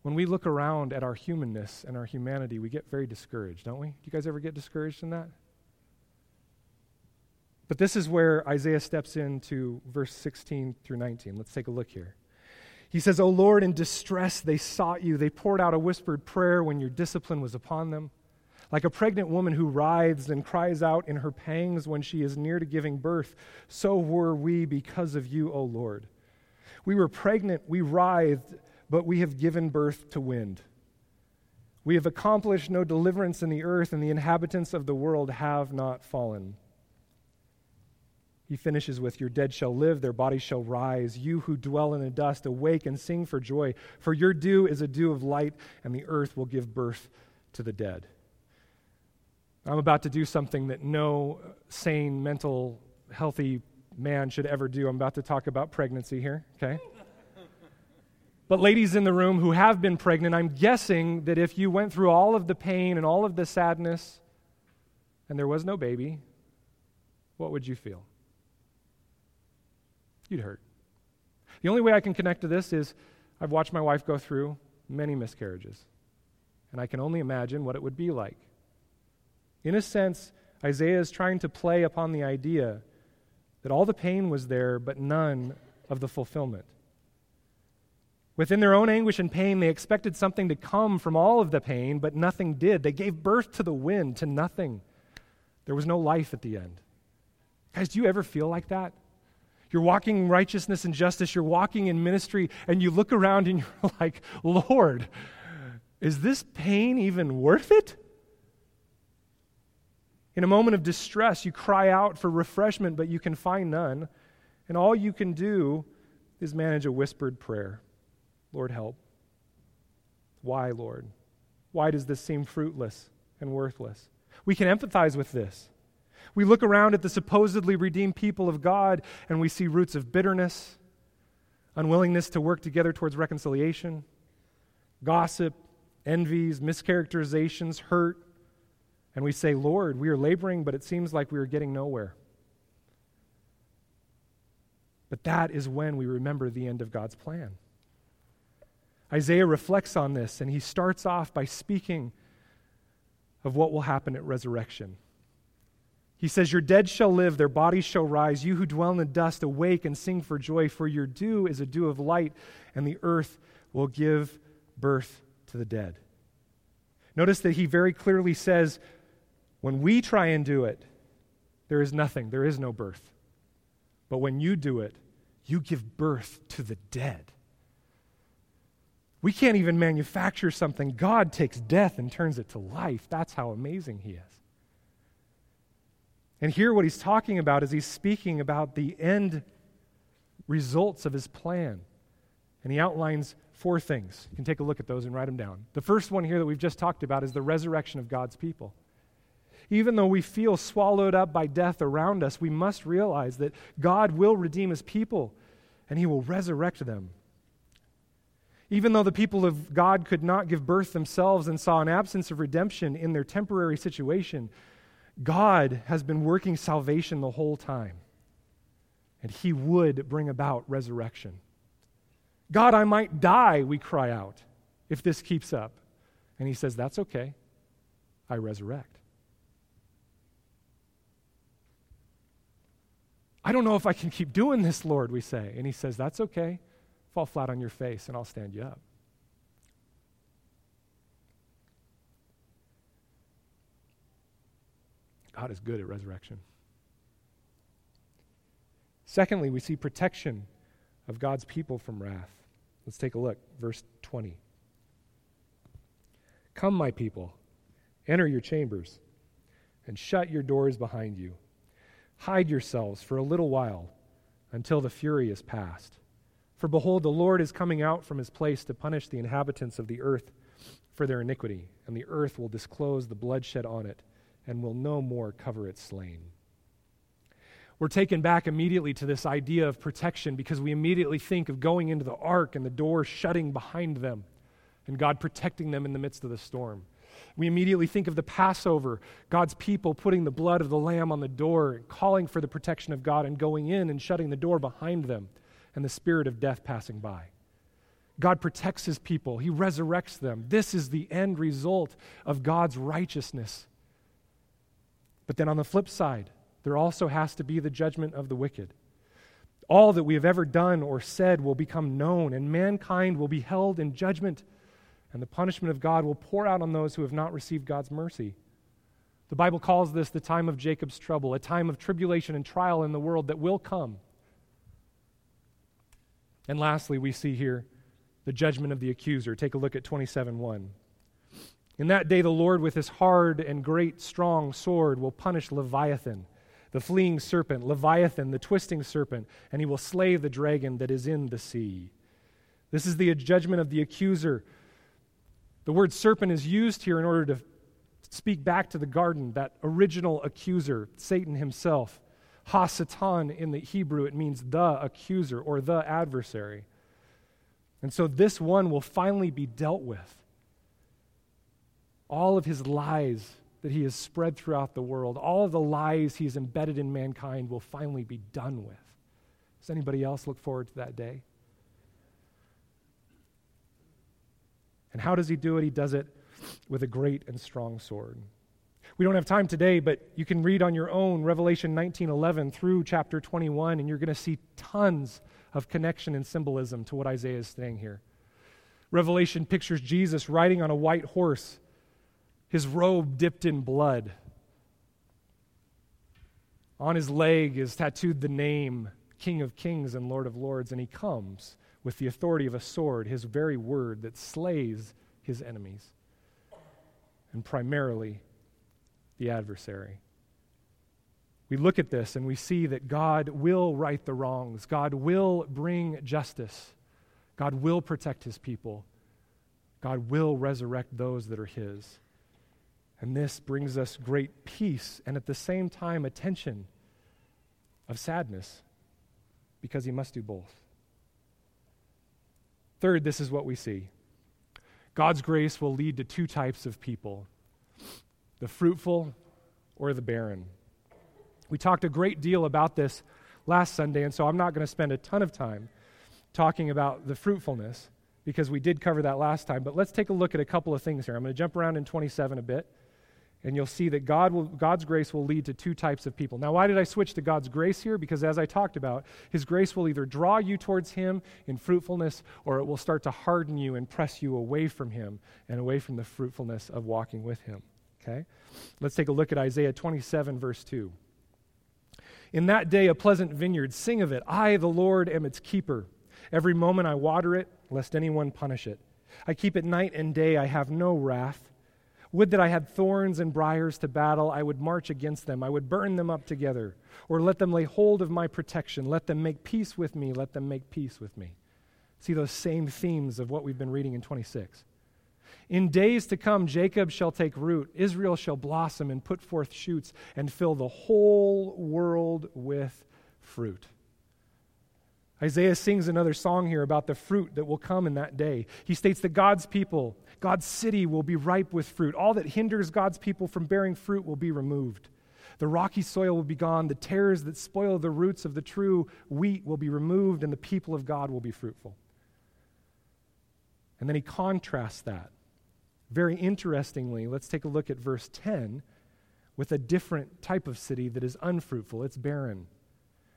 When we look around at our humanness and our humanity, we get very discouraged, don't we? Do you guys ever get discouraged in that? But this is where Isaiah steps into verse 16 through 19. Let's take a look here. He says, O Lord, in distress they sought you. They poured out a whispered prayer when your discipline was upon them. Like a pregnant woman who writhes and cries out in her pangs when she is near to giving birth, so were we because of you, O Lord. We were pregnant, we writhed, but we have given birth to wind. We have accomplished no deliverance in the earth, and the inhabitants of the world have not fallen. He finishes with, Your dead shall live, their bodies shall rise. You who dwell in the dust, awake and sing for joy. For your dew is a dew of light, and the earth will give birth to the dead. I'm about to do something that no sane, mental, healthy man should ever do. I'm about to talk about pregnancy here, okay? But, ladies in the room who have been pregnant, I'm guessing that if you went through all of the pain and all of the sadness and there was no baby, what would you feel? you'd hurt. The only way I can connect to this is I've watched my wife go through many miscarriages, and I can only imagine what it would be like. In a sense, Isaiah is trying to play upon the idea that all the pain was there, but none of the fulfillment. Within their own anguish and pain, they expected something to come from all of the pain, but nothing did. They gave birth to the wind, to nothing. There was no life at the end. Guys, do you ever feel like that? You're walking in righteousness and justice. You're walking in ministry, and you look around and you're like, Lord, is this pain even worth it? In a moment of distress, you cry out for refreshment, but you can find none. And all you can do is manage a whispered prayer Lord, help. Why, Lord? Why does this seem fruitless and worthless? We can empathize with this. We look around at the supposedly redeemed people of God and we see roots of bitterness, unwillingness to work together towards reconciliation, gossip, envies, mischaracterizations, hurt. And we say, Lord, we are laboring, but it seems like we are getting nowhere. But that is when we remember the end of God's plan. Isaiah reflects on this, and he starts off by speaking of what will happen at resurrection. He says, Your dead shall live, their bodies shall rise. You who dwell in the dust, awake and sing for joy, for your dew is a dew of light, and the earth will give birth to the dead. Notice that he very clearly says, when we try and do it, there is nothing, there is no birth. But when you do it, you give birth to the dead. We can't even manufacture something. God takes death and turns it to life. That's how amazing He is. And here, what He's talking about is He's speaking about the end results of His plan. And He outlines four things. You can take a look at those and write them down. The first one here that we've just talked about is the resurrection of God's people. Even though we feel swallowed up by death around us, we must realize that God will redeem His people and He will resurrect them. Even though the people of God could not give birth themselves and saw an absence of redemption in their temporary situation, God has been working salvation the whole time. And He would bring about resurrection. God, I might die, we cry out, if this keeps up. And He says, That's okay. I resurrect. I don't know if I can keep doing this, Lord, we say. And He says, That's okay. Fall flat on your face, and I'll stand you up. God is good at resurrection. Secondly, we see protection of God's people from wrath. Let's take a look. Verse 20. Come, my people, enter your chambers, and shut your doors behind you. Hide yourselves for a little while until the fury is past. For behold, the Lord is coming out from his place to punish the inhabitants of the earth for their iniquity, and the earth will disclose the bloodshed on it, and will no more cover its slain. We're taken back immediately to this idea of protection because we immediately think of going into the ark and the door shutting behind them, and God protecting them in the midst of the storm. We immediately think of the Passover, God's people putting the blood of the lamb on the door, calling for the protection of God, and going in and shutting the door behind them and the spirit of death passing by. God protects his people, he resurrects them. This is the end result of God's righteousness. But then on the flip side, there also has to be the judgment of the wicked. All that we have ever done or said will become known, and mankind will be held in judgment, and the punishment of God will pour out on those who have not received God's mercy. The Bible calls this the time of Jacob's trouble, a time of tribulation and trial in the world that will come. And lastly, we see here the judgment of the accuser. Take a look at 27 1. In that day, the Lord, with his hard and great strong sword, will punish Leviathan, the fleeing serpent, Leviathan, the twisting serpent, and he will slay the dragon that is in the sea. This is the judgment of the accuser. The word serpent is used here in order to speak back to the garden, that original accuser, Satan himself. Hasatan in the Hebrew, it means the accuser or the adversary. And so this one will finally be dealt with. All of his lies that he has spread throughout the world, all of the lies he's embedded in mankind will finally be done with. Does anybody else look forward to that day? And how does he do it? He does it with a great and strong sword. We don't have time today, but you can read on your own Revelation 19:11 through chapter 21 and you're going to see tons of connection and symbolism to what Isaiah is saying here. Revelation pictures Jesus riding on a white horse, his robe dipped in blood. On his leg is tattooed the name King of Kings and Lord of Lords, and he comes with the authority of a sword, his very word that slays his enemies. And primarily, the adversary. We look at this and we see that God will right the wrongs, God will bring justice, God will protect his people, God will resurrect those that are his. And this brings us great peace and at the same time a tension of sadness because he must do both. Third, this is what we see God's grace will lead to two types of people the fruitful or the barren. We talked a great deal about this last Sunday, and so I'm not going to spend a ton of time talking about the fruitfulness because we did cover that last time. But let's take a look at a couple of things here. I'm going to jump around in 27 a bit, and you'll see that God will, God's grace will lead to two types of people. Now, why did I switch to God's grace here? Because as I talked about, His grace will either draw you towards Him in fruitfulness, or it will start to harden you and press you away from Him and away from the fruitfulness of walking with Him. Okay? Let's take a look at Isaiah 27, verse 2. In that day, a pleasant vineyard, sing of it. I, the Lord, am its keeper. Every moment I water it, lest anyone punish it. I keep it night and day, I have no wrath. Would that I had thorns and briers to battle. I would march against them. I would burn them up together. Or let them lay hold of my protection. Let them make peace with me. Let them make peace with me. See those same themes of what we've been reading in 26. In days to come, Jacob shall take root, Israel shall blossom and put forth shoots, and fill the whole world with fruit. Isaiah sings another song here about the fruit that will come in that day. He states that God's people, God's city will be ripe with fruit. All that hinders God's people from bearing fruit will be removed. The rocky soil will be gone. The tares that spoil the roots of the true wheat will be removed, and the people of God will be fruitful. And then he contrasts that. Very interestingly, let's take a look at verse 10 with a different type of city that is unfruitful. It's barren.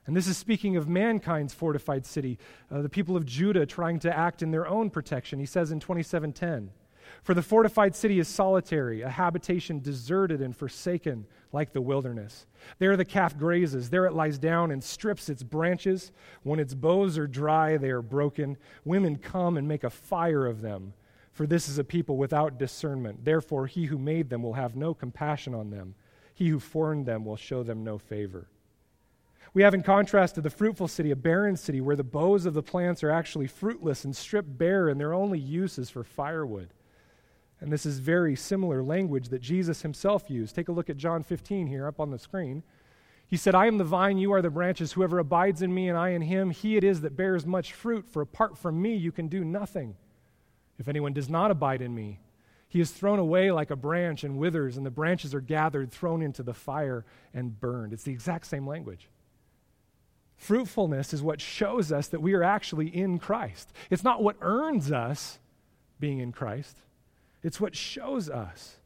And this is speaking of mankind's fortified city, uh, the people of Judah trying to act in their own protection. He says in 27:10, "For the fortified city is solitary, a habitation deserted and forsaken, like the wilderness. There the calf grazes, there it lies down and strips its branches. When its boughs are dry, they are broken. Women come and make a fire of them." For this is a people without discernment. Therefore, he who made them will have no compassion on them. He who formed them will show them no favor. We have, in contrast to the fruitful city, a barren city where the boughs of the plants are actually fruitless and stripped bare, and their only use is for firewood. And this is very similar language that Jesus himself used. Take a look at John 15 here up on the screen. He said, I am the vine, you are the branches. Whoever abides in me and I in him, he it is that bears much fruit, for apart from me you can do nothing. If anyone does not abide in me, he is thrown away like a branch and withers, and the branches are gathered, thrown into the fire, and burned. It's the exact same language. Fruitfulness is what shows us that we are actually in Christ. It's not what earns us being in Christ, it's what shows us.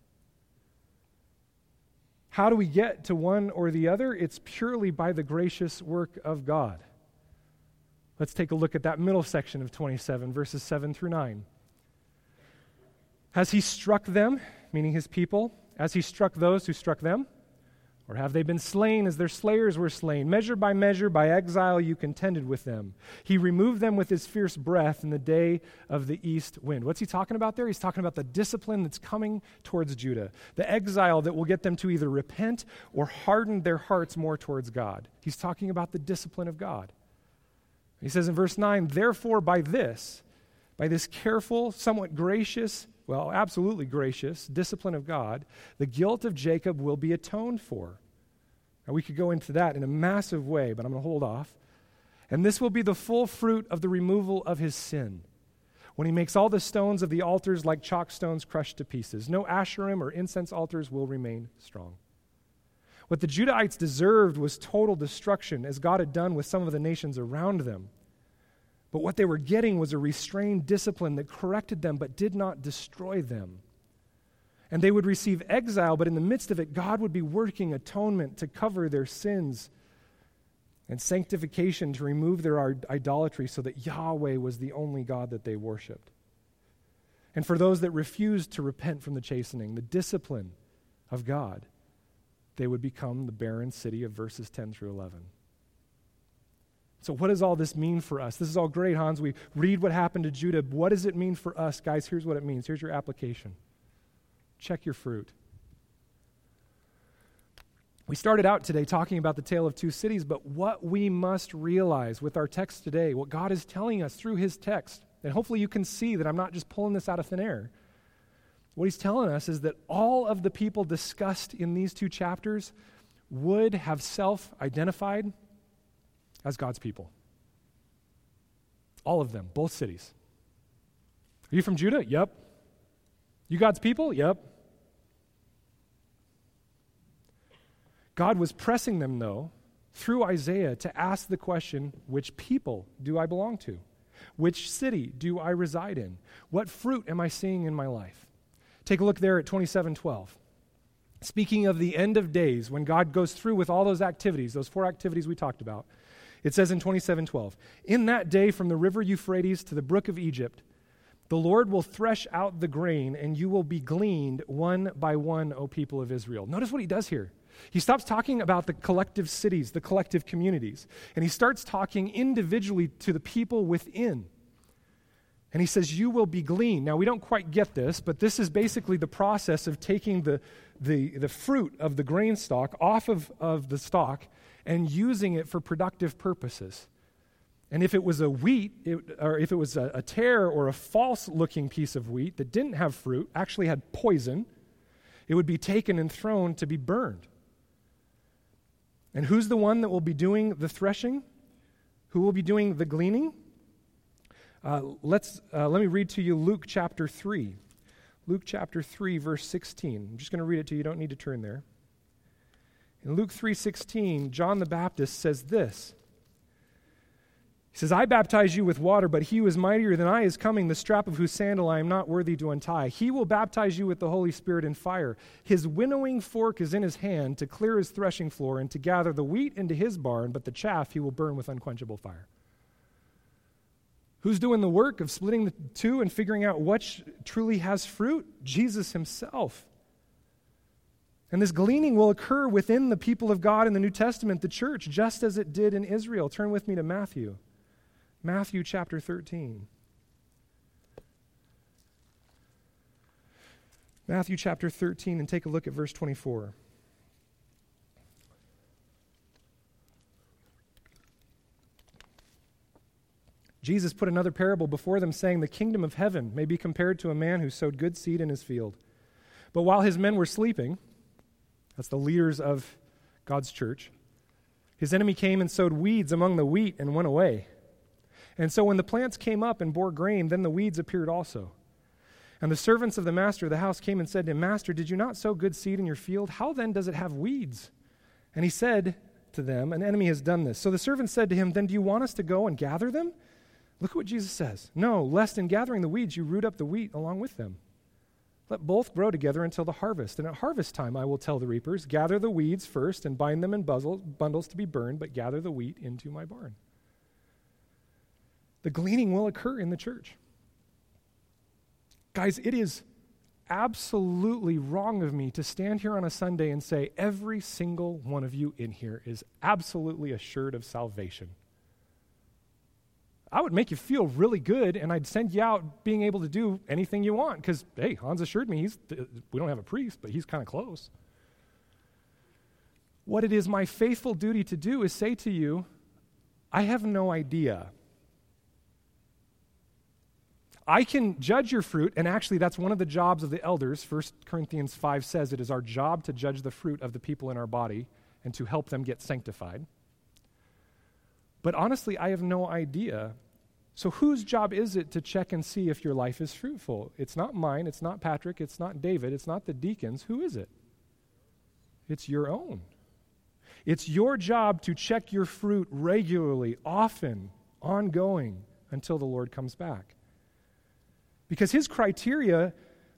How do we get to one or the other? It's purely by the gracious work of God. Let's take a look at that middle section of 27, verses 7 through 9. Has he struck them, meaning his people, as he struck those who struck them? Or have they been slain as their slayers were slain? Measure by measure, by exile, you contended with them. He removed them with his fierce breath in the day of the east wind. What's he talking about there? He's talking about the discipline that's coming towards Judah, the exile that will get them to either repent or harden their hearts more towards God. He's talking about the discipline of God. He says in verse 9, Therefore, by this, by this careful, somewhat gracious, well, absolutely gracious discipline of God, the guilt of Jacob will be atoned for. Now, we could go into that in a massive way, but I'm going to hold off. And this will be the full fruit of the removal of his sin. When he makes all the stones of the altars like chalk stones crushed to pieces, no asherim or incense altars will remain strong. What the Judahites deserved was total destruction, as God had done with some of the nations around them. But what they were getting was a restrained discipline that corrected them but did not destroy them. And they would receive exile, but in the midst of it, God would be working atonement to cover their sins and sanctification to remove their idolatry so that Yahweh was the only God that they worshiped. And for those that refused to repent from the chastening, the discipline of God, they would become the barren city of verses 10 through 11. So, what does all this mean for us? This is all great, Hans. We read what happened to Judah. What does it mean for us? Guys, here's what it means. Here's your application check your fruit. We started out today talking about the tale of two cities, but what we must realize with our text today, what God is telling us through his text, and hopefully you can see that I'm not just pulling this out of thin air. What he's telling us is that all of the people discussed in these two chapters would have self identified as God's people. All of them, both cities. Are you from Judah? Yep. You God's people? Yep. God was pressing them, though, through Isaiah to ask the question which people do I belong to? Which city do I reside in? What fruit am I seeing in my life? Take a look there at 2712. speaking of the end of days, when God goes through with all those activities, those four activities we talked about, it says in 27:12, "In that day from the river Euphrates to the brook of Egypt, the Lord will thresh out the grain, and you will be gleaned one by one, O people of Israel." Notice what he does here. He stops talking about the collective cities, the collective communities, and he starts talking individually to the people within. And he says, You will be gleaned. Now, we don't quite get this, but this is basically the process of taking the, the, the fruit of the grain stalk off of, of the stalk and using it for productive purposes. And if it was a wheat, it, or if it was a, a or a false looking piece of wheat that didn't have fruit, actually had poison, it would be taken and thrown to be burned. And who's the one that will be doing the threshing? Who will be doing the gleaning? Uh, let's, uh, let me read to you Luke chapter 3. Luke chapter 3, verse 16. I'm just going to read it to you. You don't need to turn there. In Luke 3:16, John the Baptist says this. He says, I baptize you with water, but he who is mightier than I is coming, the strap of whose sandal I am not worthy to untie. He will baptize you with the Holy Spirit and fire. His winnowing fork is in his hand to clear his threshing floor and to gather the wheat into his barn, but the chaff he will burn with unquenchable fire. Who's doing the work of splitting the two and figuring out what truly has fruit? Jesus himself. And this gleaning will occur within the people of God in the New Testament, the church, just as it did in Israel. Turn with me to Matthew. Matthew chapter 13. Matthew chapter 13, and take a look at verse 24. Jesus put another parable before them, saying, The kingdom of heaven may be compared to a man who sowed good seed in his field. But while his men were sleeping, that's the leaders of God's church, his enemy came and sowed weeds among the wheat and went away. And so when the plants came up and bore grain, then the weeds appeared also. And the servants of the master of the house came and said to him, Master, did you not sow good seed in your field? How then does it have weeds? And he said to them, An enemy has done this. So the servants said to him, Then do you want us to go and gather them? Look at what Jesus says. No, lest in gathering the weeds you root up the wheat along with them. Let both grow together until the harvest. And at harvest time I will tell the reapers, Gather the weeds first and bind them in bundles to be burned, but gather the wheat into my barn. The gleaning will occur in the church. Guys, it is absolutely wrong of me to stand here on a Sunday and say every single one of you in here is absolutely assured of salvation. I would make you feel really good, and I'd send you out being able to do anything you want. Because, hey, Hans assured me he's, uh, we don't have a priest, but he's kind of close. What it is my faithful duty to do is say to you, I have no idea. I can judge your fruit, and actually, that's one of the jobs of the elders. 1 Corinthians 5 says it is our job to judge the fruit of the people in our body and to help them get sanctified. But honestly, I have no idea. So, whose job is it to check and see if your life is fruitful? It's not mine, it's not Patrick, it's not David, it's not the deacons. Who is it? It's your own. It's your job to check your fruit regularly, often, ongoing, until the Lord comes back. Because his criteria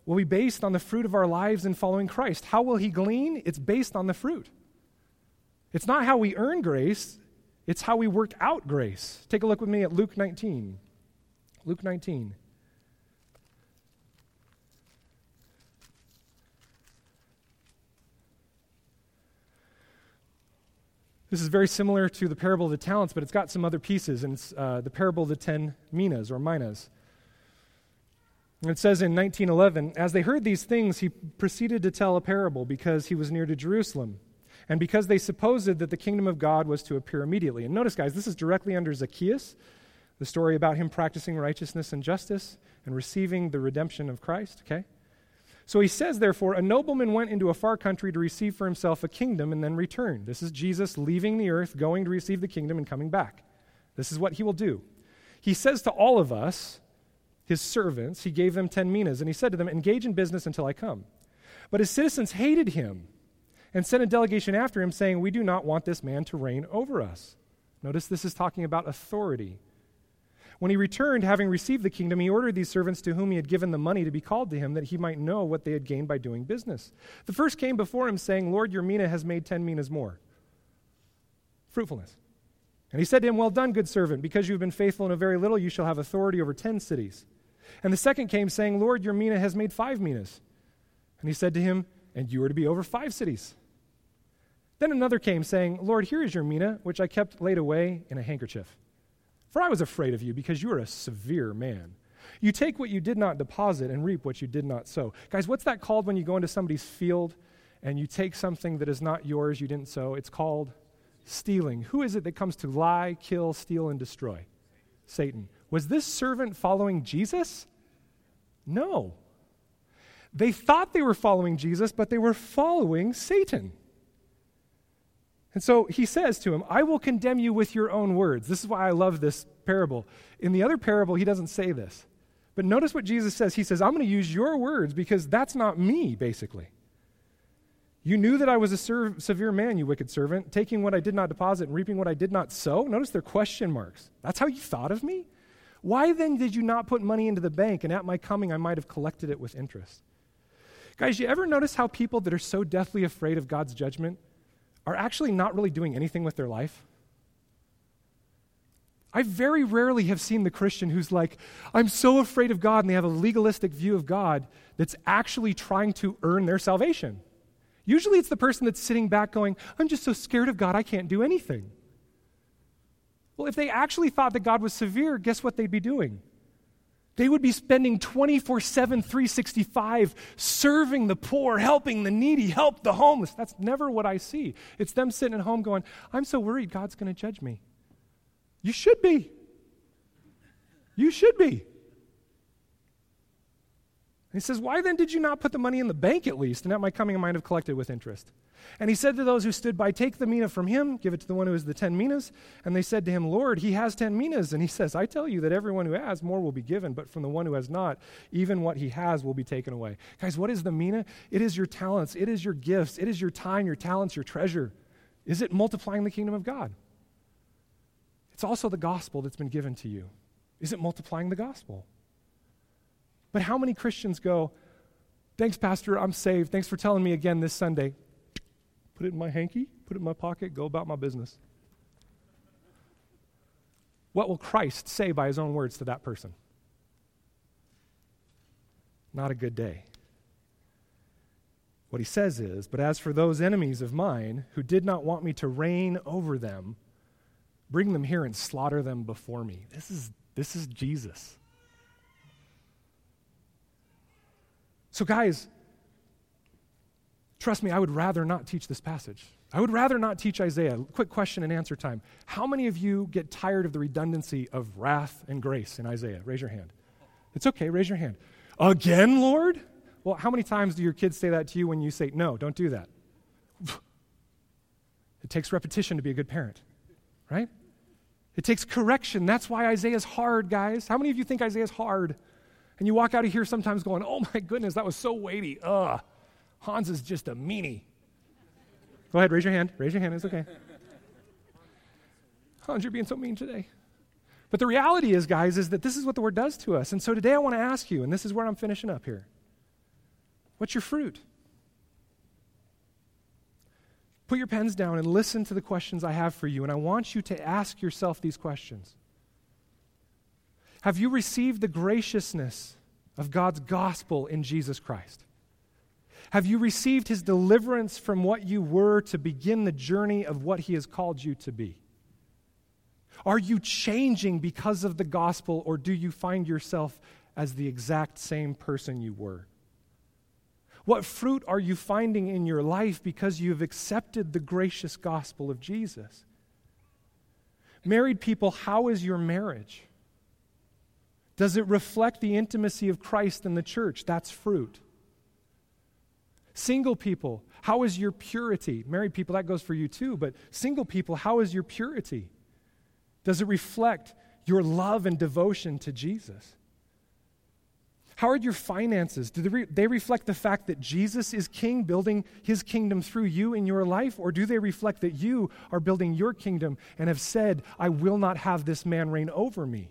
will be based on the fruit of our lives in following Christ. How will he glean? It's based on the fruit. It's not how we earn grace, it's how we work out grace. Take a look with me at Luke 19. Luke 19. This is very similar to the parable of the talents, but it's got some other pieces, and it's uh, the parable of the ten minas or minas. And it says in 1911, as they heard these things, he proceeded to tell a parable because he was near to Jerusalem and because they supposed that the kingdom of God was to appear immediately. And notice, guys, this is directly under Zacchaeus, the story about him practicing righteousness and justice and receiving the redemption of Christ, okay? So he says, therefore, a nobleman went into a far country to receive for himself a kingdom and then returned. This is Jesus leaving the earth, going to receive the kingdom, and coming back. This is what he will do. He says to all of us, his servants, he gave them 10 minas, and he said to them, Engage in business until I come. But his citizens hated him and sent a delegation after him, saying, We do not want this man to reign over us. Notice this is talking about authority. When he returned, having received the kingdom, he ordered these servants to whom he had given the money to be called to him, that he might know what they had gained by doing business. The first came before him, saying, Lord, your mina has made ten minas more. Fruitfulness. And he said to him, Well done, good servant, because you have been faithful in a very little, you shall have authority over ten cities. And the second came, saying, Lord, your mina has made five minas. And he said to him, And you are to be over five cities. Then another came, saying, Lord, here is your mina, which I kept laid away in a handkerchief. For I was afraid of you, because you are a severe man. You take what you did not deposit and reap what you did not sow. Guys, what's that called when you go into somebody's field and you take something that is not yours, you didn't sow? It's called stealing. Who is it that comes to lie, kill, steal, and destroy? Satan. Was this servant following Jesus? No. They thought they were following Jesus, but they were following Satan. And so he says to him, I will condemn you with your own words. This is why I love this parable. In the other parable, he doesn't say this. But notice what Jesus says. He says, I'm going to use your words because that's not me, basically. You knew that I was a ser- severe man, you wicked servant, taking what I did not deposit and reaping what I did not sow. Notice their question marks. That's how you thought of me? Why then did you not put money into the bank, and at my coming I might have collected it with interest? Guys, you ever notice how people that are so deathly afraid of God's judgment are actually not really doing anything with their life? I very rarely have seen the Christian who's like, I'm so afraid of God, and they have a legalistic view of God that's actually trying to earn their salvation. Usually it's the person that's sitting back going, I'm just so scared of God, I can't do anything. Well, if they actually thought that God was severe, guess what they'd be doing? They would be spending 24 7, 365 serving the poor, helping the needy, help the homeless. That's never what I see. It's them sitting at home going, I'm so worried God's going to judge me. You should be. You should be. He says, Why then did you not put the money in the bank at least, and at my coming I might have collected with interest? And he said to those who stood by, Take the mina from him, give it to the one who has the ten minas. And they said to him, Lord, he has ten minas. And he says, I tell you that everyone who has, more will be given, but from the one who has not, even what he has will be taken away. Guys, what is the mina? It is your talents, it is your gifts, it is your time, your talents, your treasure. Is it multiplying the kingdom of God? It's also the gospel that's been given to you. Is it multiplying the gospel? But how many Christians go, Thanks, Pastor, I'm saved. Thanks for telling me again this Sunday put it in my hanky, put it in my pocket, go about my business. What will Christ say by his own words to that person? Not a good day. What he says is, But as for those enemies of mine who did not want me to reign over them, bring them here and slaughter them before me. This is, this is Jesus. So, guys, Trust me, I would rather not teach this passage. I would rather not teach Isaiah. Quick question and answer time. How many of you get tired of the redundancy of wrath and grace in Isaiah? Raise your hand. It's okay, raise your hand. Again, Lord? Well, how many times do your kids say that to you when you say, no, don't do that? It takes repetition to be a good parent, right? It takes correction. That's why Isaiah's hard, guys. How many of you think Isaiah's hard? And you walk out of here sometimes going, oh my goodness, that was so weighty. Ugh. Hans is just a meanie. Go ahead, raise your hand. Raise your hand, it's okay. Hans, you're being so mean today. But the reality is, guys, is that this is what the word does to us. And so today I want to ask you, and this is where I'm finishing up here. What's your fruit? Put your pens down and listen to the questions I have for you, and I want you to ask yourself these questions. Have you received the graciousness of God's gospel in Jesus Christ? Have you received his deliverance from what you were to begin the journey of what he has called you to be? Are you changing because of the gospel, or do you find yourself as the exact same person you were? What fruit are you finding in your life because you've accepted the gracious gospel of Jesus? Married people, how is your marriage? Does it reflect the intimacy of Christ and the church? That's fruit. Single people, how is your purity? Married people, that goes for you too, but single people, how is your purity? Does it reflect your love and devotion to Jesus? How are your finances? Do they, re- they, reflect the fact that Jesus is king, building his kingdom through you in your life? Or do they reflect that you are building your kingdom and have said, I will not have this man reign over me?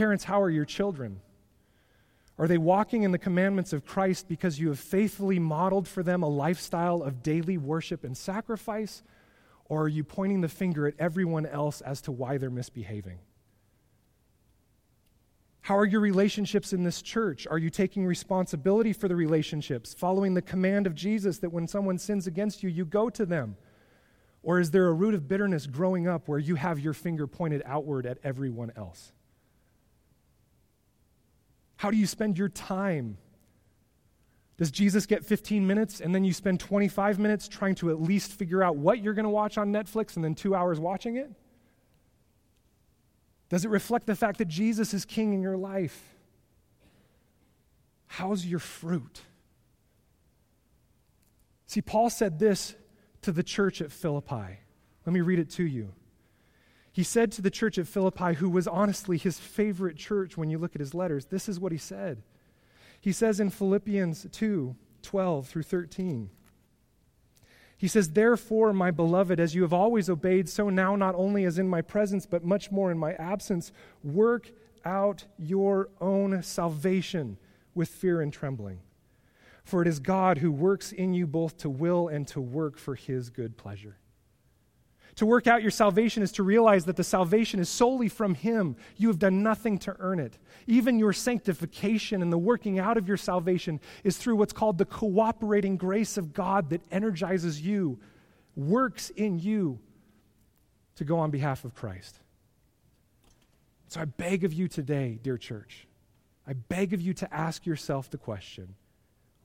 Parents, how are your children? Are they walking in the commandments of Christ because you have faithfully modeled for them a lifestyle of daily worship and sacrifice? Or are you pointing the finger at everyone else as to why they're misbehaving? How are your relationships in this church? Are you taking responsibility for the relationships, following the command of Jesus that when someone sins against you, you go to them? Or is there a root of bitterness growing up where you have your finger pointed outward at everyone else? How do you spend your time? Does Jesus get 15 minutes and then you spend 25 minutes trying to at least figure out what you're going to watch on Netflix and then two hours watching it? Does it reflect the fact that Jesus is king in your life? How's your fruit? See, Paul said this to the church at Philippi. Let me read it to you. He said to the church at Philippi, who was honestly his favorite church when you look at his letters, this is what he said. He says in Philippians 2 12 through 13, he says, Therefore, my beloved, as you have always obeyed, so now, not only as in my presence, but much more in my absence, work out your own salvation with fear and trembling. For it is God who works in you both to will and to work for his good pleasure. To work out your salvation is to realize that the salvation is solely from Him. You have done nothing to earn it. Even your sanctification and the working out of your salvation is through what's called the cooperating grace of God that energizes you, works in you to go on behalf of Christ. So I beg of you today, dear church, I beg of you to ask yourself the question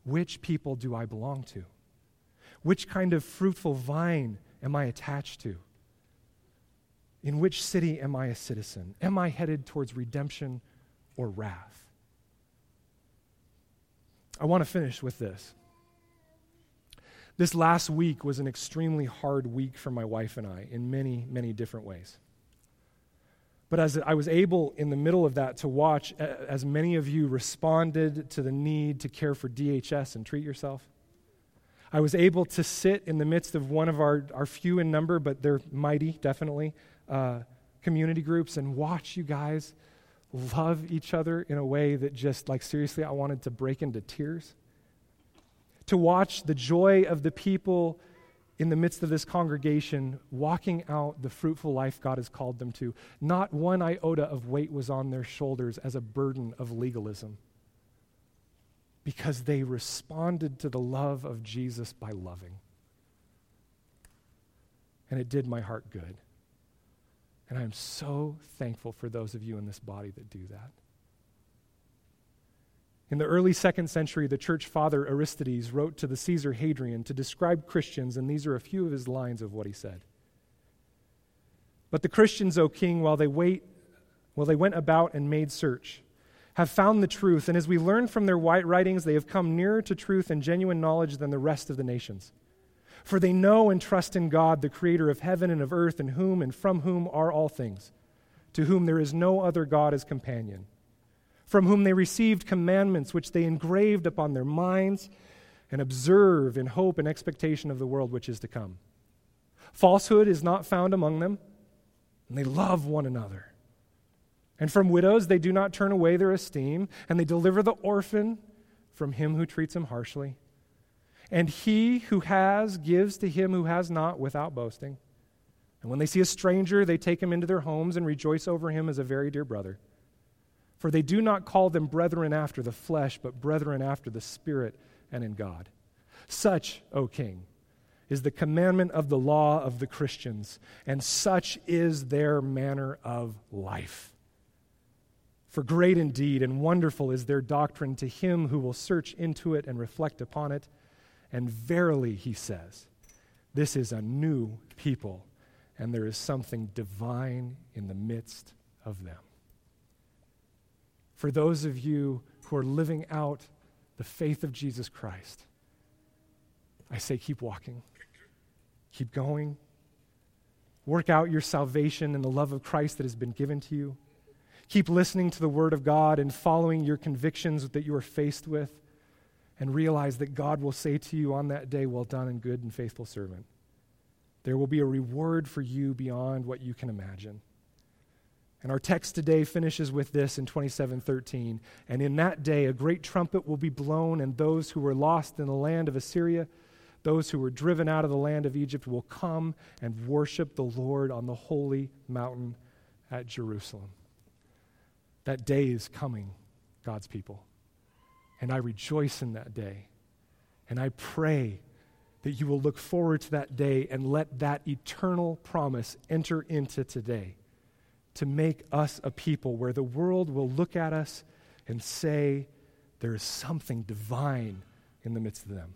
which people do I belong to? Which kind of fruitful vine am I attached to? In which city am I a citizen? Am I headed towards redemption or wrath? I want to finish with this. This last week was an extremely hard week for my wife and I in many, many different ways. But as I was able in the middle of that to watch as many of you responded to the need to care for DHS and treat yourself, I was able to sit in the midst of one of our, our few in number, but they're mighty, definitely, uh, community groups and watch you guys love each other in a way that just, like, seriously, I wanted to break into tears. To watch the joy of the people in the midst of this congregation walking out the fruitful life God has called them to. Not one iota of weight was on their shoulders as a burden of legalism because they responded to the love of Jesus by loving. And it did my heart good. And I'm so thankful for those of you in this body that do that. In the early second century, the church father Aristides wrote to the Caesar Hadrian to describe Christians, and these are a few of his lines of what he said. But the Christians, O king, while they wait, while they went about and made search, have found the truth, and as we learn from their white writings, they have come nearer to truth and genuine knowledge than the rest of the nations. For they know and trust in God, the creator of heaven and of earth, in whom and from whom are all things, to whom there is no other God as companion, from whom they received commandments which they engraved upon their minds and observe in hope and expectation of the world which is to come. Falsehood is not found among them, and they love one another. And from widows they do not turn away their esteem, and they deliver the orphan from him who treats him harshly. And he who has gives to him who has not without boasting. And when they see a stranger, they take him into their homes and rejoice over him as a very dear brother. For they do not call them brethren after the flesh, but brethren after the Spirit and in God. Such, O King, is the commandment of the law of the Christians, and such is their manner of life. For great indeed and wonderful is their doctrine to him who will search into it and reflect upon it. And verily, he says, this is a new people, and there is something divine in the midst of them. For those of you who are living out the faith of Jesus Christ, I say keep walking, keep going, work out your salvation in the love of Christ that has been given to you. Keep listening to the Word of God and following your convictions that you are faced with, and realize that God will say to you on that day, Well done and good and faithful servant. There will be a reward for you beyond what you can imagine. And our text today finishes with this in 27:13, and in that day a great trumpet will be blown and those who were lost in the land of Assyria, those who were driven out of the land of Egypt will come and worship the Lord on the holy mountain at Jerusalem. That day is coming, God's people. And I rejoice in that day. And I pray that you will look forward to that day and let that eternal promise enter into today to make us a people where the world will look at us and say, there is something divine in the midst of them.